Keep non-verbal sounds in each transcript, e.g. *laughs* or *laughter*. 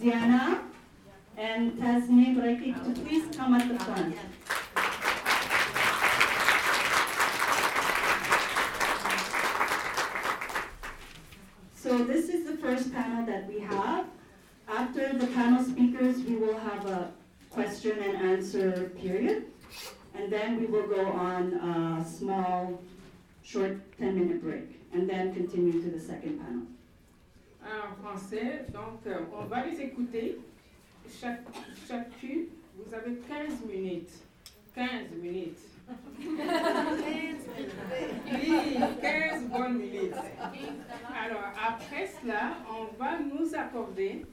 Diana, and Tasneem Rafiq to please come at the front. So this is the first panel that we have. After the panel speakers, we will have a question and answer period. And then we will go on a small, short 10-minute break, and then continue to the second panel. En français. Donc, euh, on va les écouter. Chaque, chacune, vous avez 15 minutes. 15 minutes. Oui, 15 bonnes minutes. Alors, après cela, on va nous accorder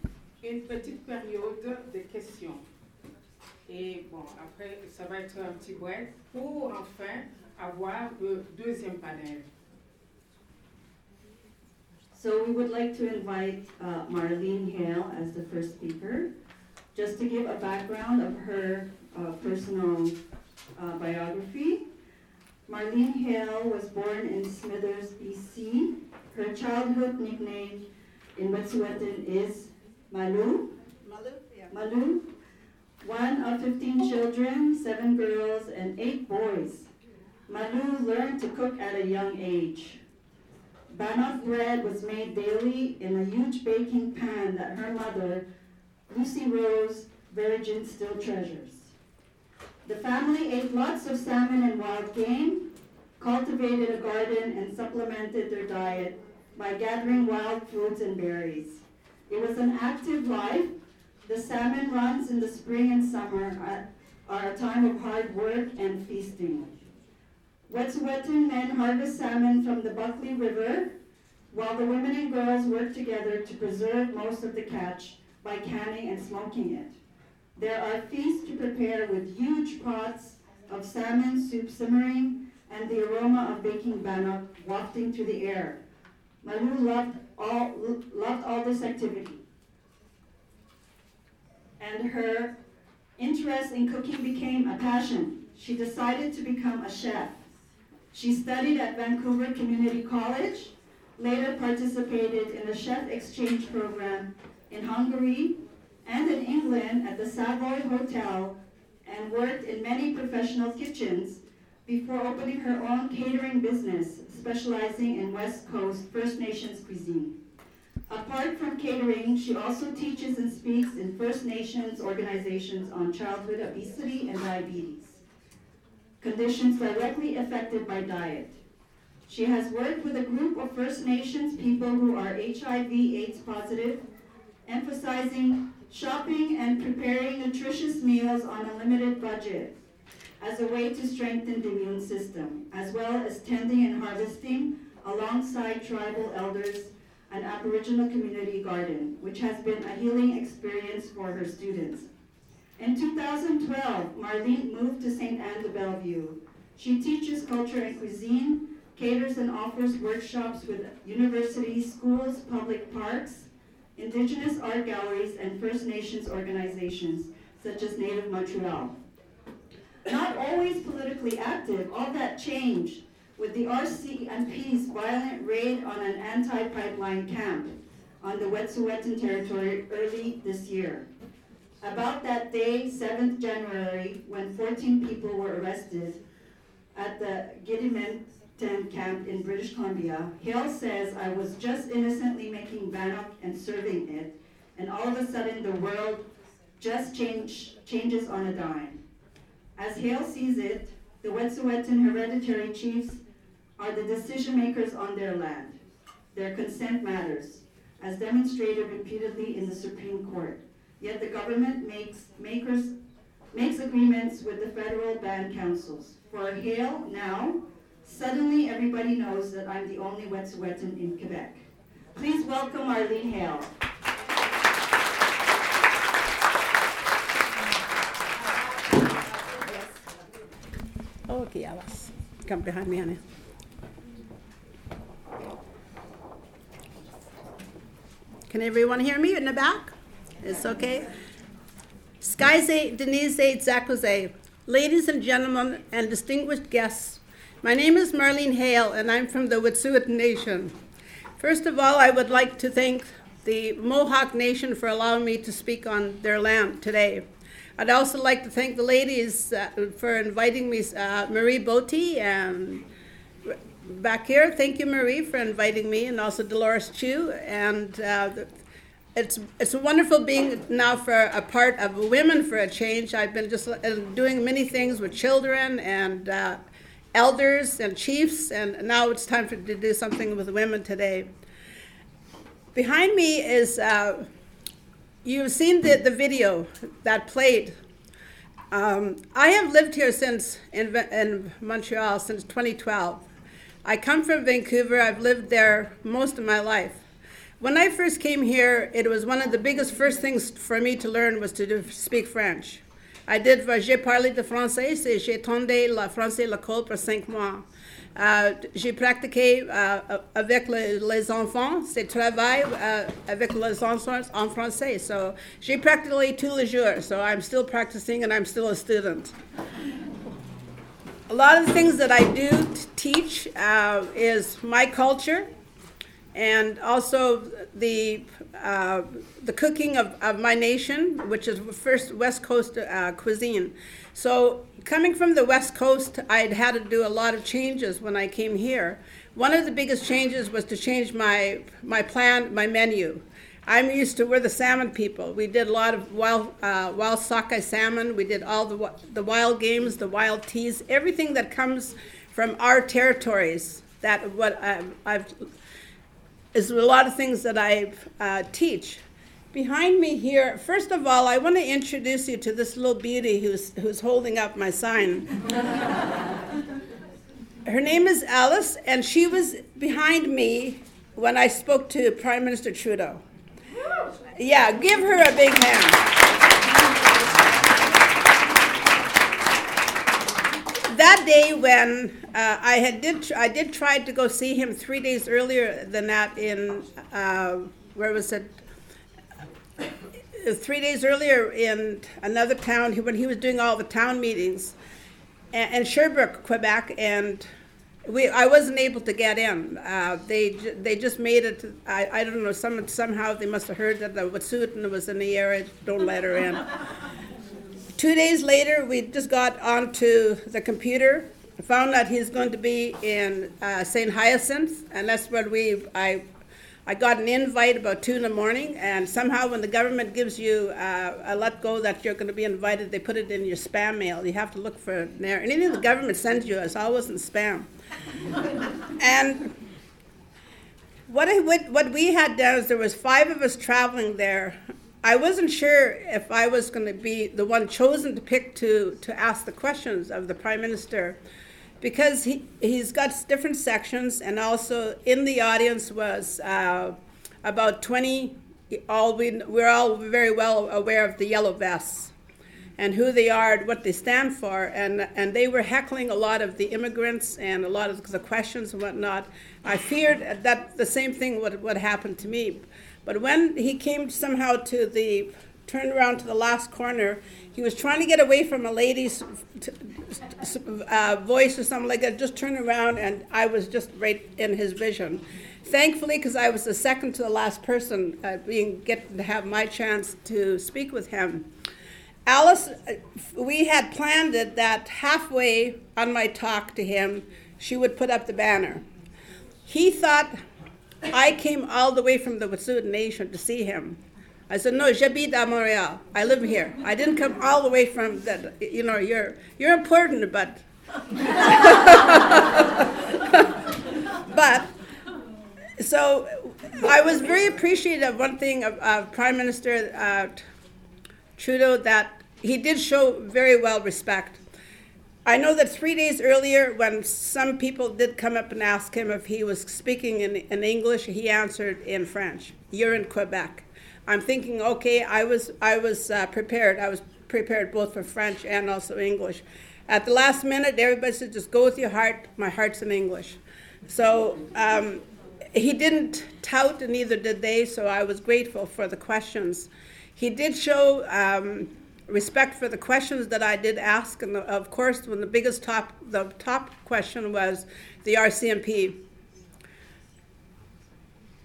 une petite période de questions. Et bon, après, ça va être un petit break pour enfin avoir le deuxième panel. So we would like to invite uh, Marlene Hale as the first speaker, just to give a background of her uh, personal uh, biography. Marlene Hale was born in Smithers, BC. Her childhood nickname in Wet'suwet'en is Malu. Malu, yeah. Malu, one of 15 children, seven girls, and eight boys. Malu learned to cook at a young age. Bannock bread was made daily in a huge baking pan that her mother, Lucy Rose Virgin, still treasures. The family ate lots of salmon and wild game, cultivated a garden, and supplemented their diet by gathering wild fruits and berries. It was an active life. The salmon runs in the spring and summer are a time of hard work and feasting. Wet'suwet'en men harvest salmon from the Bulkley River, while the women and girls work together to preserve most of the catch by canning and smoking it. There are feasts to prepare with huge pots of salmon soup simmering and the aroma of baking bannock wafting to the air. Malu loved all, loved all this activity. And her interest in cooking became a passion. She decided to become a chef. She studied at Vancouver Community College, later participated in the chef exchange program in Hungary and in England at the Savoy Hotel, and worked in many professional kitchens before opening her own catering business, specializing in West Coast First Nations cuisine. Apart from catering, she also teaches and speaks in First Nations organizations on childhood obesity and diabetes, conditions directly affected by diet. She has worked with a group of First Nations people who are HIV AIDS positive, emphasizing shopping and preparing nutritious meals on a limited budget as a way to strengthen the immune system, as well as tending and harvesting alongside tribal elders an Aboriginal community garden, which has been a healing experience for her students. In 2012, Marlene moved to St. Anne de Bellevue. She teaches culture and cuisine, caters and offers workshops with universities, schools, public parks, Indigenous art galleries, and First Nations organizations, such as Native Montreal. Not always politically active, all that changed with the RCMP's violent raid on an anti-pipeline camp on the Wet'suwet'en territory early this year. About that day, 7th January, when 14 people were arrested at the Gidimt'en camp in British Columbia, Hale says, I was just innocently making bannock and serving it, and all of a sudden the world just change, changes on a dime. As Hale sees it, the Wet'suwet'en hereditary chiefs are the decision makers on their land. Their consent matters, as demonstrated repeatedly in the Supreme Court. Yet the government makes, makers, makes agreements with the federal band councils. For Hale now, suddenly everybody knows that I'm the only Wet'suwet'en in Quebec. Please welcome Marlene Hale. Okay, Alice. Come behind me, Anna. Can everyone hear me in the back? It's okay. Skyze Denise Zakuze, ladies and gentlemen, and distinguished guests, my name is Marlene Hale, and I'm from the Wet'suwet'en Nation. First of all, I would like to thank the Mohawk Nation for allowing me to speak on their land today. I'd also like to thank the ladies uh, for inviting me, uh, Marie Botti and back here. Thank you, Marie, for inviting me, and also Dolores Chu. And uh, it's it's wonderful being now for a part of Women for a Change. I've been just uh, doing many things with children and uh, elders and chiefs, and now it's time for, to do something with women today. Behind me is uh, you've seen the, the video that played. Um, I have lived here since in, in Montreal since 2012. I come from Vancouver. I've lived there most of my life. When I first came here, it was one of the biggest first things for me to learn was to do, speak French. I did, j'ai parlé de français, c'est j'ai tendé le français l'école pour cinq mois. Euh, j'ai pratiqué euh, avec le, les enfants, c'est travail euh, avec les enfants en français. So j'ai pratiqué tous les jours. So I'm still practicing and I'm still a student. A lot of the things that I do teach uh, is my culture and also the uh, the cooking of, of my nation, which is first West Coast uh, cuisine. So coming from the West Coast, I'd had to do a lot of changes when I came here. One of the biggest changes was to change my my plan, my menu. I'm used to we're the salmon people. We did a lot of wild uh, wild sockeye salmon. We did all the the wild games, the wild teas, everything that comes from our territories. That what I've, I've is a lot of things that I uh, teach. Behind me here, first of all, I want to introduce you to this little beauty who's, who's holding up my sign. *laughs* Her name is Alice, and she was behind me when I spoke to Prime Minister Trudeau. Yeah, give her a big hand. That day when uh, I had did I did try to go see him three days earlier than that in uh, where was it? Three days earlier in another town when he was doing all the town meetings, in Sherbrooke, Quebec, and we I wasn't able to get in. Uh, they they just made it. I, I don't know. Some somehow they must have heard that the Wet'suwet'en was in the area. Don't let her in. Two days later, we just got onto the computer, found out he's going to be in uh, St. Hyacinthe, and that's where we, I, I got an invite about two in the morning, and somehow when the government gives you uh, a let go that you're going to be invited, they put it in your spam mail. You have to look for it there. Anything the government sends you is always in spam. *laughs* and what, I, what we had done is there was five of us traveling there I wasn't sure if I was going to be the one chosen to pick to, to ask the questions of the Prime Minister because he, he's got different sections, and also in the audience was uh, about 20. All we, we're all very well aware of the yellow vests and who they are and what they stand for. And, and they were heckling a lot of the immigrants and a lot of the questions and whatnot. I feared that the same thing would, would happen to me. But when he came somehow to the turned around to the last corner, he was trying to get away from a lady's uh, voice or something like that. Just turned around, and I was just right in his vision. Thankfully, because I was the second to the last person, uh, being get to have my chance to speak with him. Alice, uh, we had planned it that halfway on my talk to him, she would put up the banner. He thought I came all the way from the Wet'suwet'en Nation to see him. I said, no, j'habite à Montréal. I live here. I didn't come all the way from that. You know, you're you're important, but *laughs* but so I was very appreciative of one thing of, of Prime Minister uh, Trudeau that he did show very well respect I know that three days earlier, when some people did come up and ask him if he was speaking in, in English, he answered in French. You're in Quebec. I'm thinking, okay, I was I was uh, prepared. I was prepared both for French and also English. At the last minute, everybody said, just go with your heart. My heart's in English. So um, he didn't tout, and neither did they, so I was grateful for the questions. He did show um, respect for the questions that I did ask, and of course, when the biggest top, the top question was the RCMP.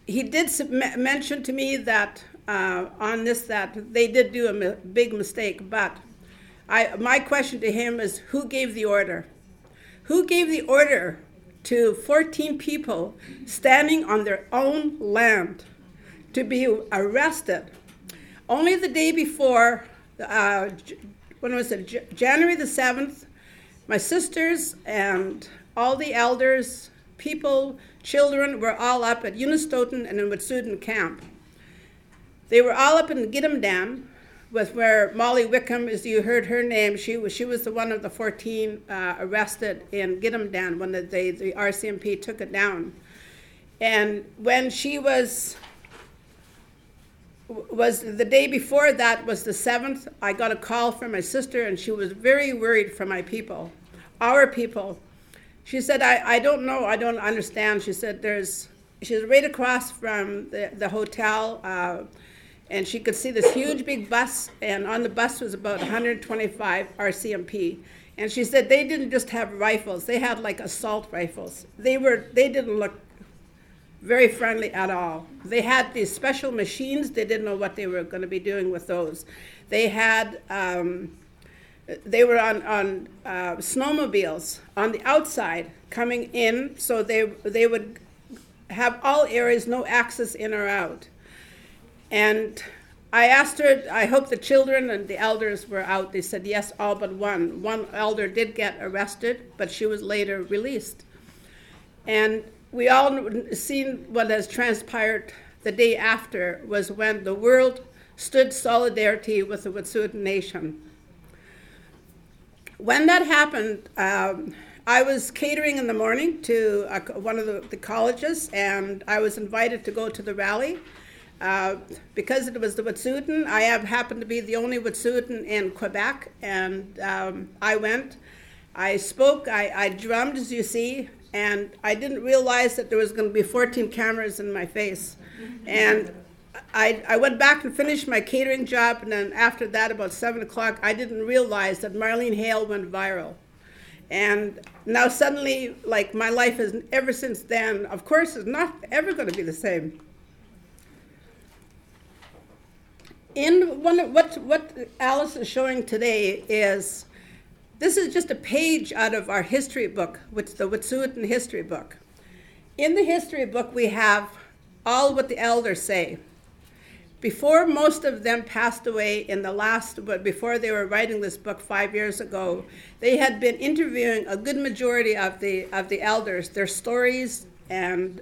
He did mention to me that uh, on this that they did do a big mistake, but I, my question to him is who gave the order? Who gave the order to 14 people standing on their own land to be arrested? Only the day before, uh, when was it, January the 7th, my sisters and all the elders, people, children were all up at Unistoten and in Wet'suwet'en camp. They were all up in Gidimt'en, with where Molly Wickham, as you heard her name, she was she was the one of the 14 uh, arrested in Gidimt'en when the, the, the RCMP took it down. And when she was was the day before that was the 7th i got a call from my sister and she was very worried for my people our people she said i, I don't know i don't understand she said there's she's right across from the, the hotel uh, and she could see this huge big bus, and on the bus was about 125 RCMP. And she said they didn't just have rifles; they had like assault rifles. They were they didn't look very friendly at all. They had these special machines. They didn't know what they were going to be doing with those. They had. Um, they were on, on uh, snowmobiles on the outside coming in, so they, they would have all areas, no access in or out. And I asked her, I hope the children and the elders were out. They said yes, all but one. One elder did get arrested, but she was later released. And we all seen what has transpired the day after was when the world stood solidarity with the Wet'suwet'en Nation. When that happened, um, I was catering in the morning to one of the, the colleges, and I was invited to go to the rally. Uh, because it was the Wet'suwet'en, I have happened to be the only Wet'suwet'en in Quebec, and um, I went. I spoke, I, I drummed, as you see, and I didn't realize that there was going to be 14 cameras in my face. And I, I went back and finished my catering job, and then after that, about 7 o'clock, I didn't realize that Marlene Hale went viral. And now suddenly, like my life is ever since then, of course, is not ever going to be the same. in one what what Alice is showing today is this is just a page out of our history book, which the Wet'suwet'en history book. In the history book, we have all what the elders say. Before most of them passed away in the last, but before they were writing this book five years ago, they had been interviewing a good majority of the of the elders, their stories, and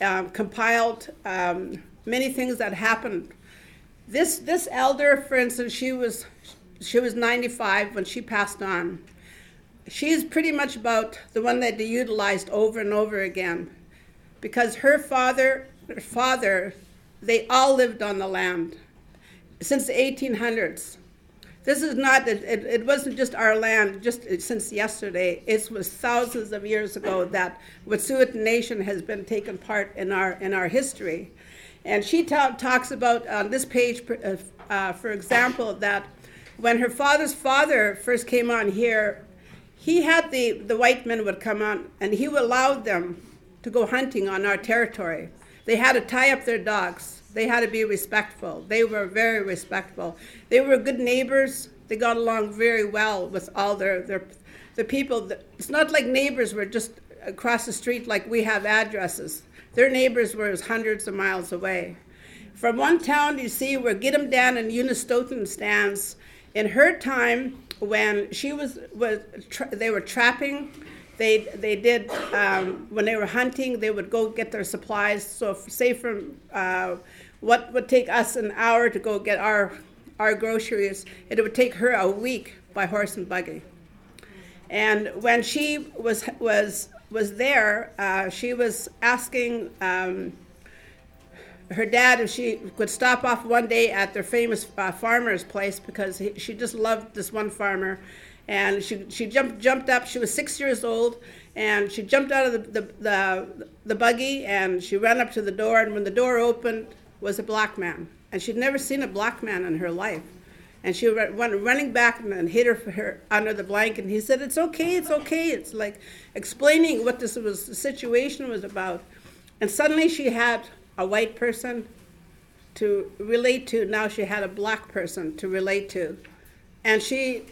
um, compiled um, many things that happened this this elder, for instance, she was she was 95 when she passed on. She's pretty much about the one that they utilized over and over again, because her father, her father, they all lived on the land since the 1800s. This is not, it, it wasn't just our land just since yesterday. It was thousands of years ago that Wet'suwet'en Nation has been taken part in our, in our history. And she ta- talks about on this page, uh, uh, for example, that when her father's father first came on here, he had the, the white men would come on and he allowed them to go hunting on our territory. They had to tie up their dogs. They had to be respectful. They were very respectful. They were good neighbors. They got along very well with all their, their the people. It's not like neighbors were just across the street like we have addresses. Their neighbors were hundreds of miles away. From one town, you see where Gidimt'en and Unistoten stands. In her time, when she was, was tra- they were trapping, they, they did, um, when they were hunting, they would go get their supplies. So, say from uh, what would take us an hour to go get our, our groceries, it would take her a week by horse and buggy. And when she was, was was there, uh, she was asking um, her dad if she could stop off one day at their famous uh, farmer's place because he, she just loved this one farmer. and she, she jumped, jumped up. She was six years old, and she jumped out of the, the, the, the buggy, and she ran up to the door, and when the door opened, was a black man. And she'd never seen a black man in her life. And she went running back and hid her, her under the blanket. And he said, "It's okay, it's okay." It's like explaining what this was, the situation was about. And suddenly she had a white person to relate to. Now she had a black person to relate to, and she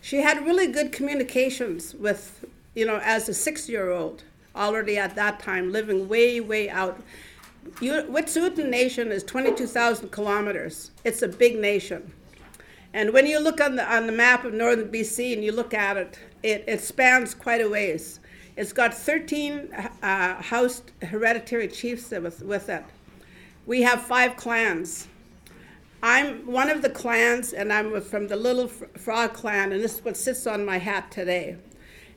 she had really good communications with, you know, as a six-year-old already at that time, living way way out Wet'suwet'en Nation is 22,000 kilometers. It's a big nation. And when you look on the, on the map of northern BC and you look at it, it, it spans quite a ways. It's got 13 uh, housed hereditary chiefs with, with it. We have five clans. I'm one of the clans, and I'm from the Little Frog clan, and this is what sits on my hat today.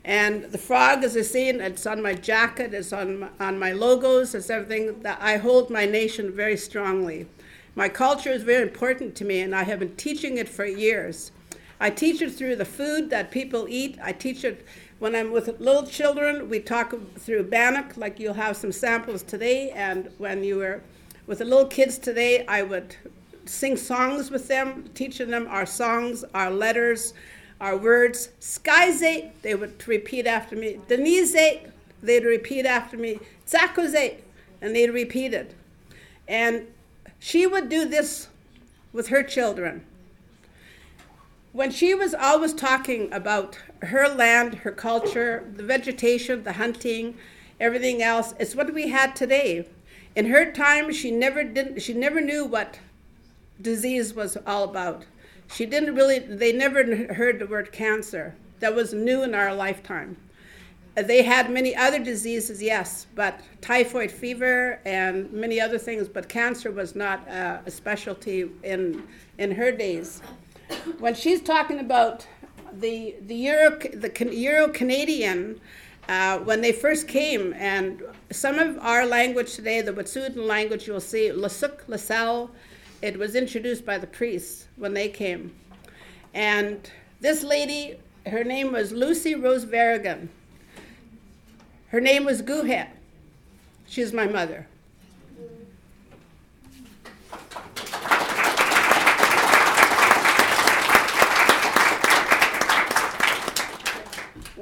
And the frog, as I see, it's on my jacket, it's on on my logos, it's everything that I hold my nation very strongly. My culture is very important to me, and I have been teaching it for years. I teach it through the food that people eat. I teach it when I'm with little children. We talk through Bannock, like you'll have some samples today. And when you were with the little kids today, I would sing songs with them, teaching them our songs, our letters, our words. Skyze, they would repeat after me. Denise, they'd repeat after me. Tsakuze, and they'd repeat it. And she would do this with her children. When she was always talking about her land, her culture, the vegetation, the hunting, everything else, it's what we had today. In her time, she never didn't she never knew what disease was all about. She didn't really, they never heard the word cancer. That was new in our lifetime. Uh, they had many other diseases, yes, but typhoid fever and many other things, but cancer was not uh, a specialty in, in her days. When she's talking about the, the Euro, the Euro Canadian, uh, when they first came, and some of our language today, the Wet'suwet'en language, you'll see Lasuk, Lasal, it was introduced by the priests when they came. And this lady, her name was Lucy Rose Varrigan. Her name was Guhet. She's my mother.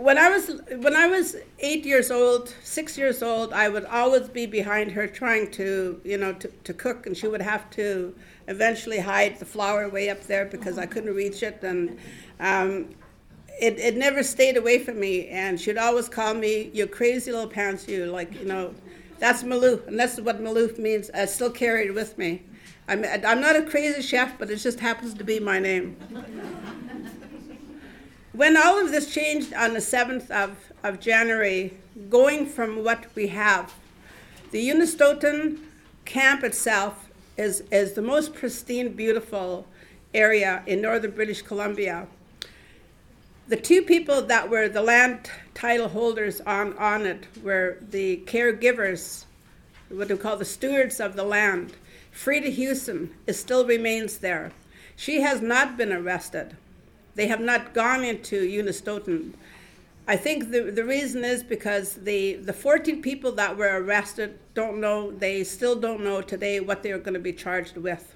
When I was when I was eight years old, six years old, I would always be behind her trying to, you know, to, to cook, and she would have to eventually hide the flour way up there because I couldn't reach it, and um, it it never stayed away from me. And she'd always call me, "You crazy little pants, you!" Like you know, that's Malou, and that's what Malou means. I still carry it with me. I'm I'm not a crazy chef, but it just happens to be my name. When all of this changed on the 7th of, of January, going from what we have, the Unistoten camp itself is, is the most pristine, beautiful area in northern British Columbia. The two people that were the land title holders on, on it were the caregivers, what we call the stewards of the land. Freda Huson is, still remains there. She has not been arrested. They have not gone into Unistoten. I think the, the reason is because the, the 14 people that were arrested don't know, they still don't know today what they're going to be charged with.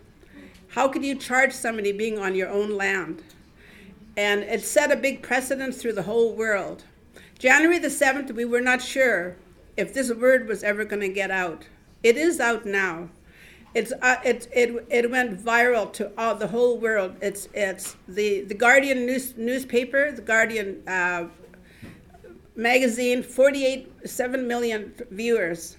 How could you charge somebody being on your own land? And it set a big precedent through the whole world. January the 7th, we were not sure if this word was ever going to get out. It is out now. It's uh, it, it it went viral to all the whole world. It's it's the the Guardian news newspaper, the Guardian uh, magazine, 48 7 million viewers.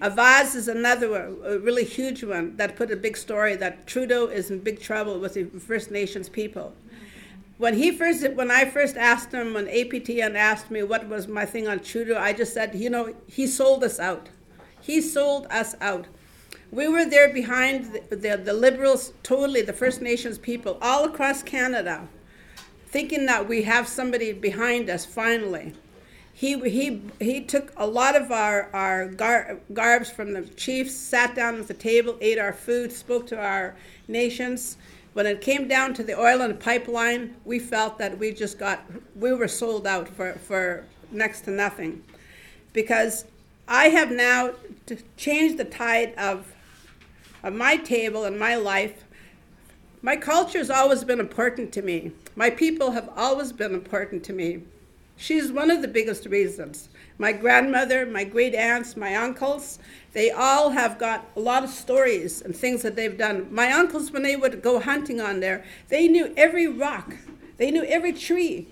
Avaaz is another one, a really huge one that put a big story that Trudeau is in big trouble with the First Nations people. When he first, when I first asked him, when APTN asked me what was my thing on Trudeau, I just said, you know, he sold us out. He sold us out. We were there behind the, the, the, Liberals, totally, the First Nations people, all across Canada, thinking that we have somebody behind us finally. He, he, he took a lot of our, our gar, garbs from the chiefs, sat down at the table, ate our food, spoke to our nations. When it came down to the oil and pipeline, we felt that we just got, we were sold out for, for next to nothing. Because I have now changed the tide of, of my table and my life. My culture has always been important to me. My people have always been important to me. She's one of the biggest reasons. My grandmother, my great aunts, my uncles, they all have got a lot of stories and things that they've done. My uncles, when they would go hunting on there, they knew every rock, they knew every tree,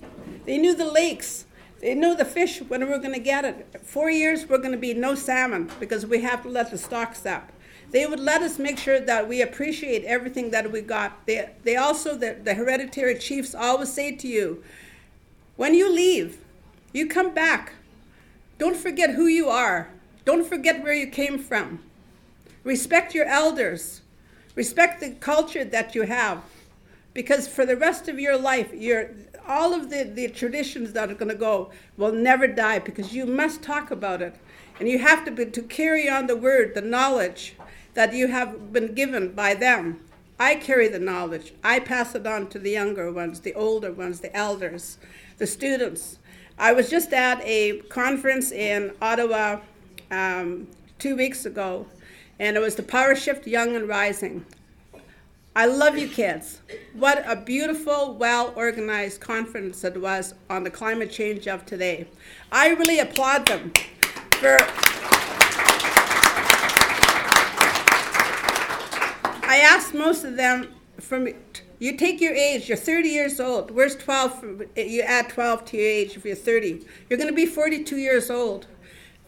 they knew the lakes, they knew the fish when we were going to get it. Four years, we're going to be no salmon because we have to let the stocks up. They would let us make sure that we appreciate everything that we got. They, they also, the, the hereditary chiefs always say to you, when you leave, you come back. Don't forget who you are. Don't forget where you came from. Respect your elders. Respect the culture that you have. Because for the rest of your life, you're, all of the, the traditions that are going to go will never die because you must talk about it. And you have to, be, to carry on the word, the knowledge that you have been given by them. I carry the knowledge. I pass it on to the younger ones, the older ones, the elders, the students. I was just at a conference in Ottawa um, two weeks ago, and it was the Power Shift Young and Rising. I love you kids. What a beautiful, well organized conference it was on the climate change of today. I really applaud them for. I asked most of them from you take your age, you're 30 years old. Where's 12? You add 12 to your age if you're 30. You're going to be 42 years old.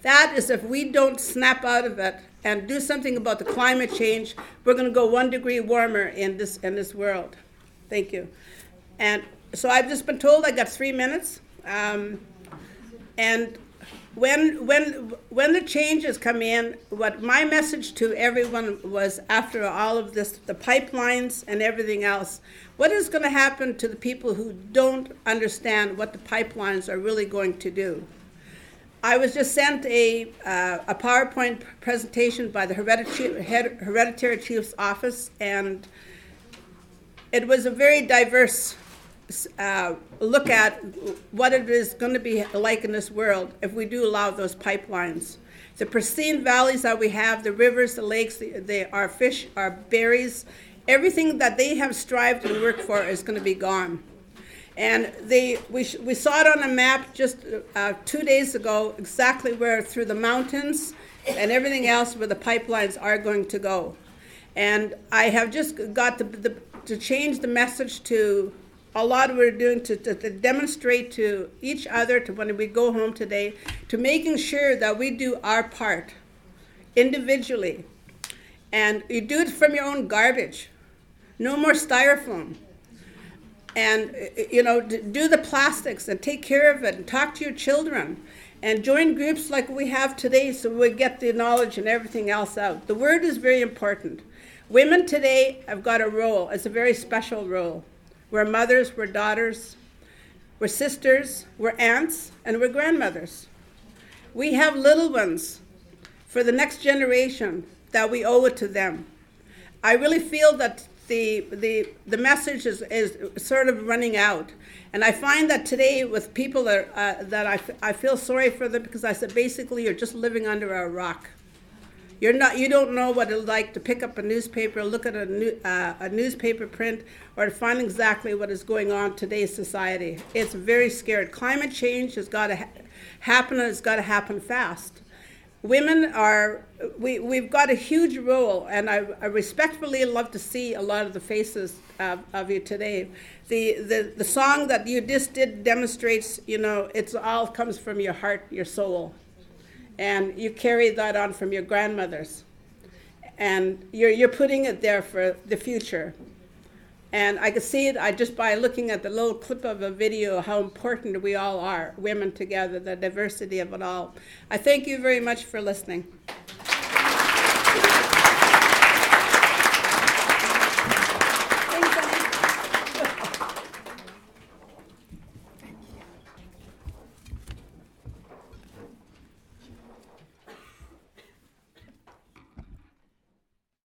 That is if we don't snap out of it and do something about the climate change, we're going to go one degree warmer in this, in this world. Thank you. And so I've just been told I got three minutes. Um, and when when when the changes come in, what my message to everyone was after all of this, the pipelines and everything else, what is going to happen to the people who don't understand what the pipelines are really going to do? I was just sent a uh, a PowerPoint presentation by the hereditary, hereditary chief's office, and it was a very diverse uh, look at what it is going to be like in this world if we do allow those pipelines. The pristine valleys that we have, the rivers, the lakes, the, the, our fish, our berries, everything that they have strived and worked for is going to be gone. And they, we, sh- we saw it on a map just uh, two days ago, exactly where through the mountains and everything else where the pipelines are going to go. And I have just got the, the, to change the message to a lot we're doing to, to, to, demonstrate to each other to when we go home today to making sure that we do our part individually. And you do it from your own garbage. No more styrofoam. And you know do the plastics and take care of it and talk to your children and join groups like we have today so we get the knowledge and everything else out. The word is very important. Women today have got a role. It's a very special role we're mothers, we're daughters, we're sisters, we're aunts, and we're grandmothers. We have little ones for the next generation that we owe it to them. I really feel that the, the, the message is, is sort of running out. And I find that today with people that, uh, that I, I feel sorry for them because I said basically you're just living under a rock. You're not, you don't know what it's like to pick up a newspaper, look at a, new, uh, a newspaper print, or to find exactly what is going on in today's society. It's very scary. Climate change has got to ha- happen, and it's got to happen fast. Women are, we, we've got a huge role, and I, I respectfully love to see a lot of the faces of, of you today. The, the, the song that you just did demonstrates, you know, it's all comes from your heart, your soul and you carry that on from your grandmothers. And you're, you're putting it there for the future. And I could see it I just by looking at the little clip of a video how important we all are, women together, the diversity of it all. I thank you very much for listening.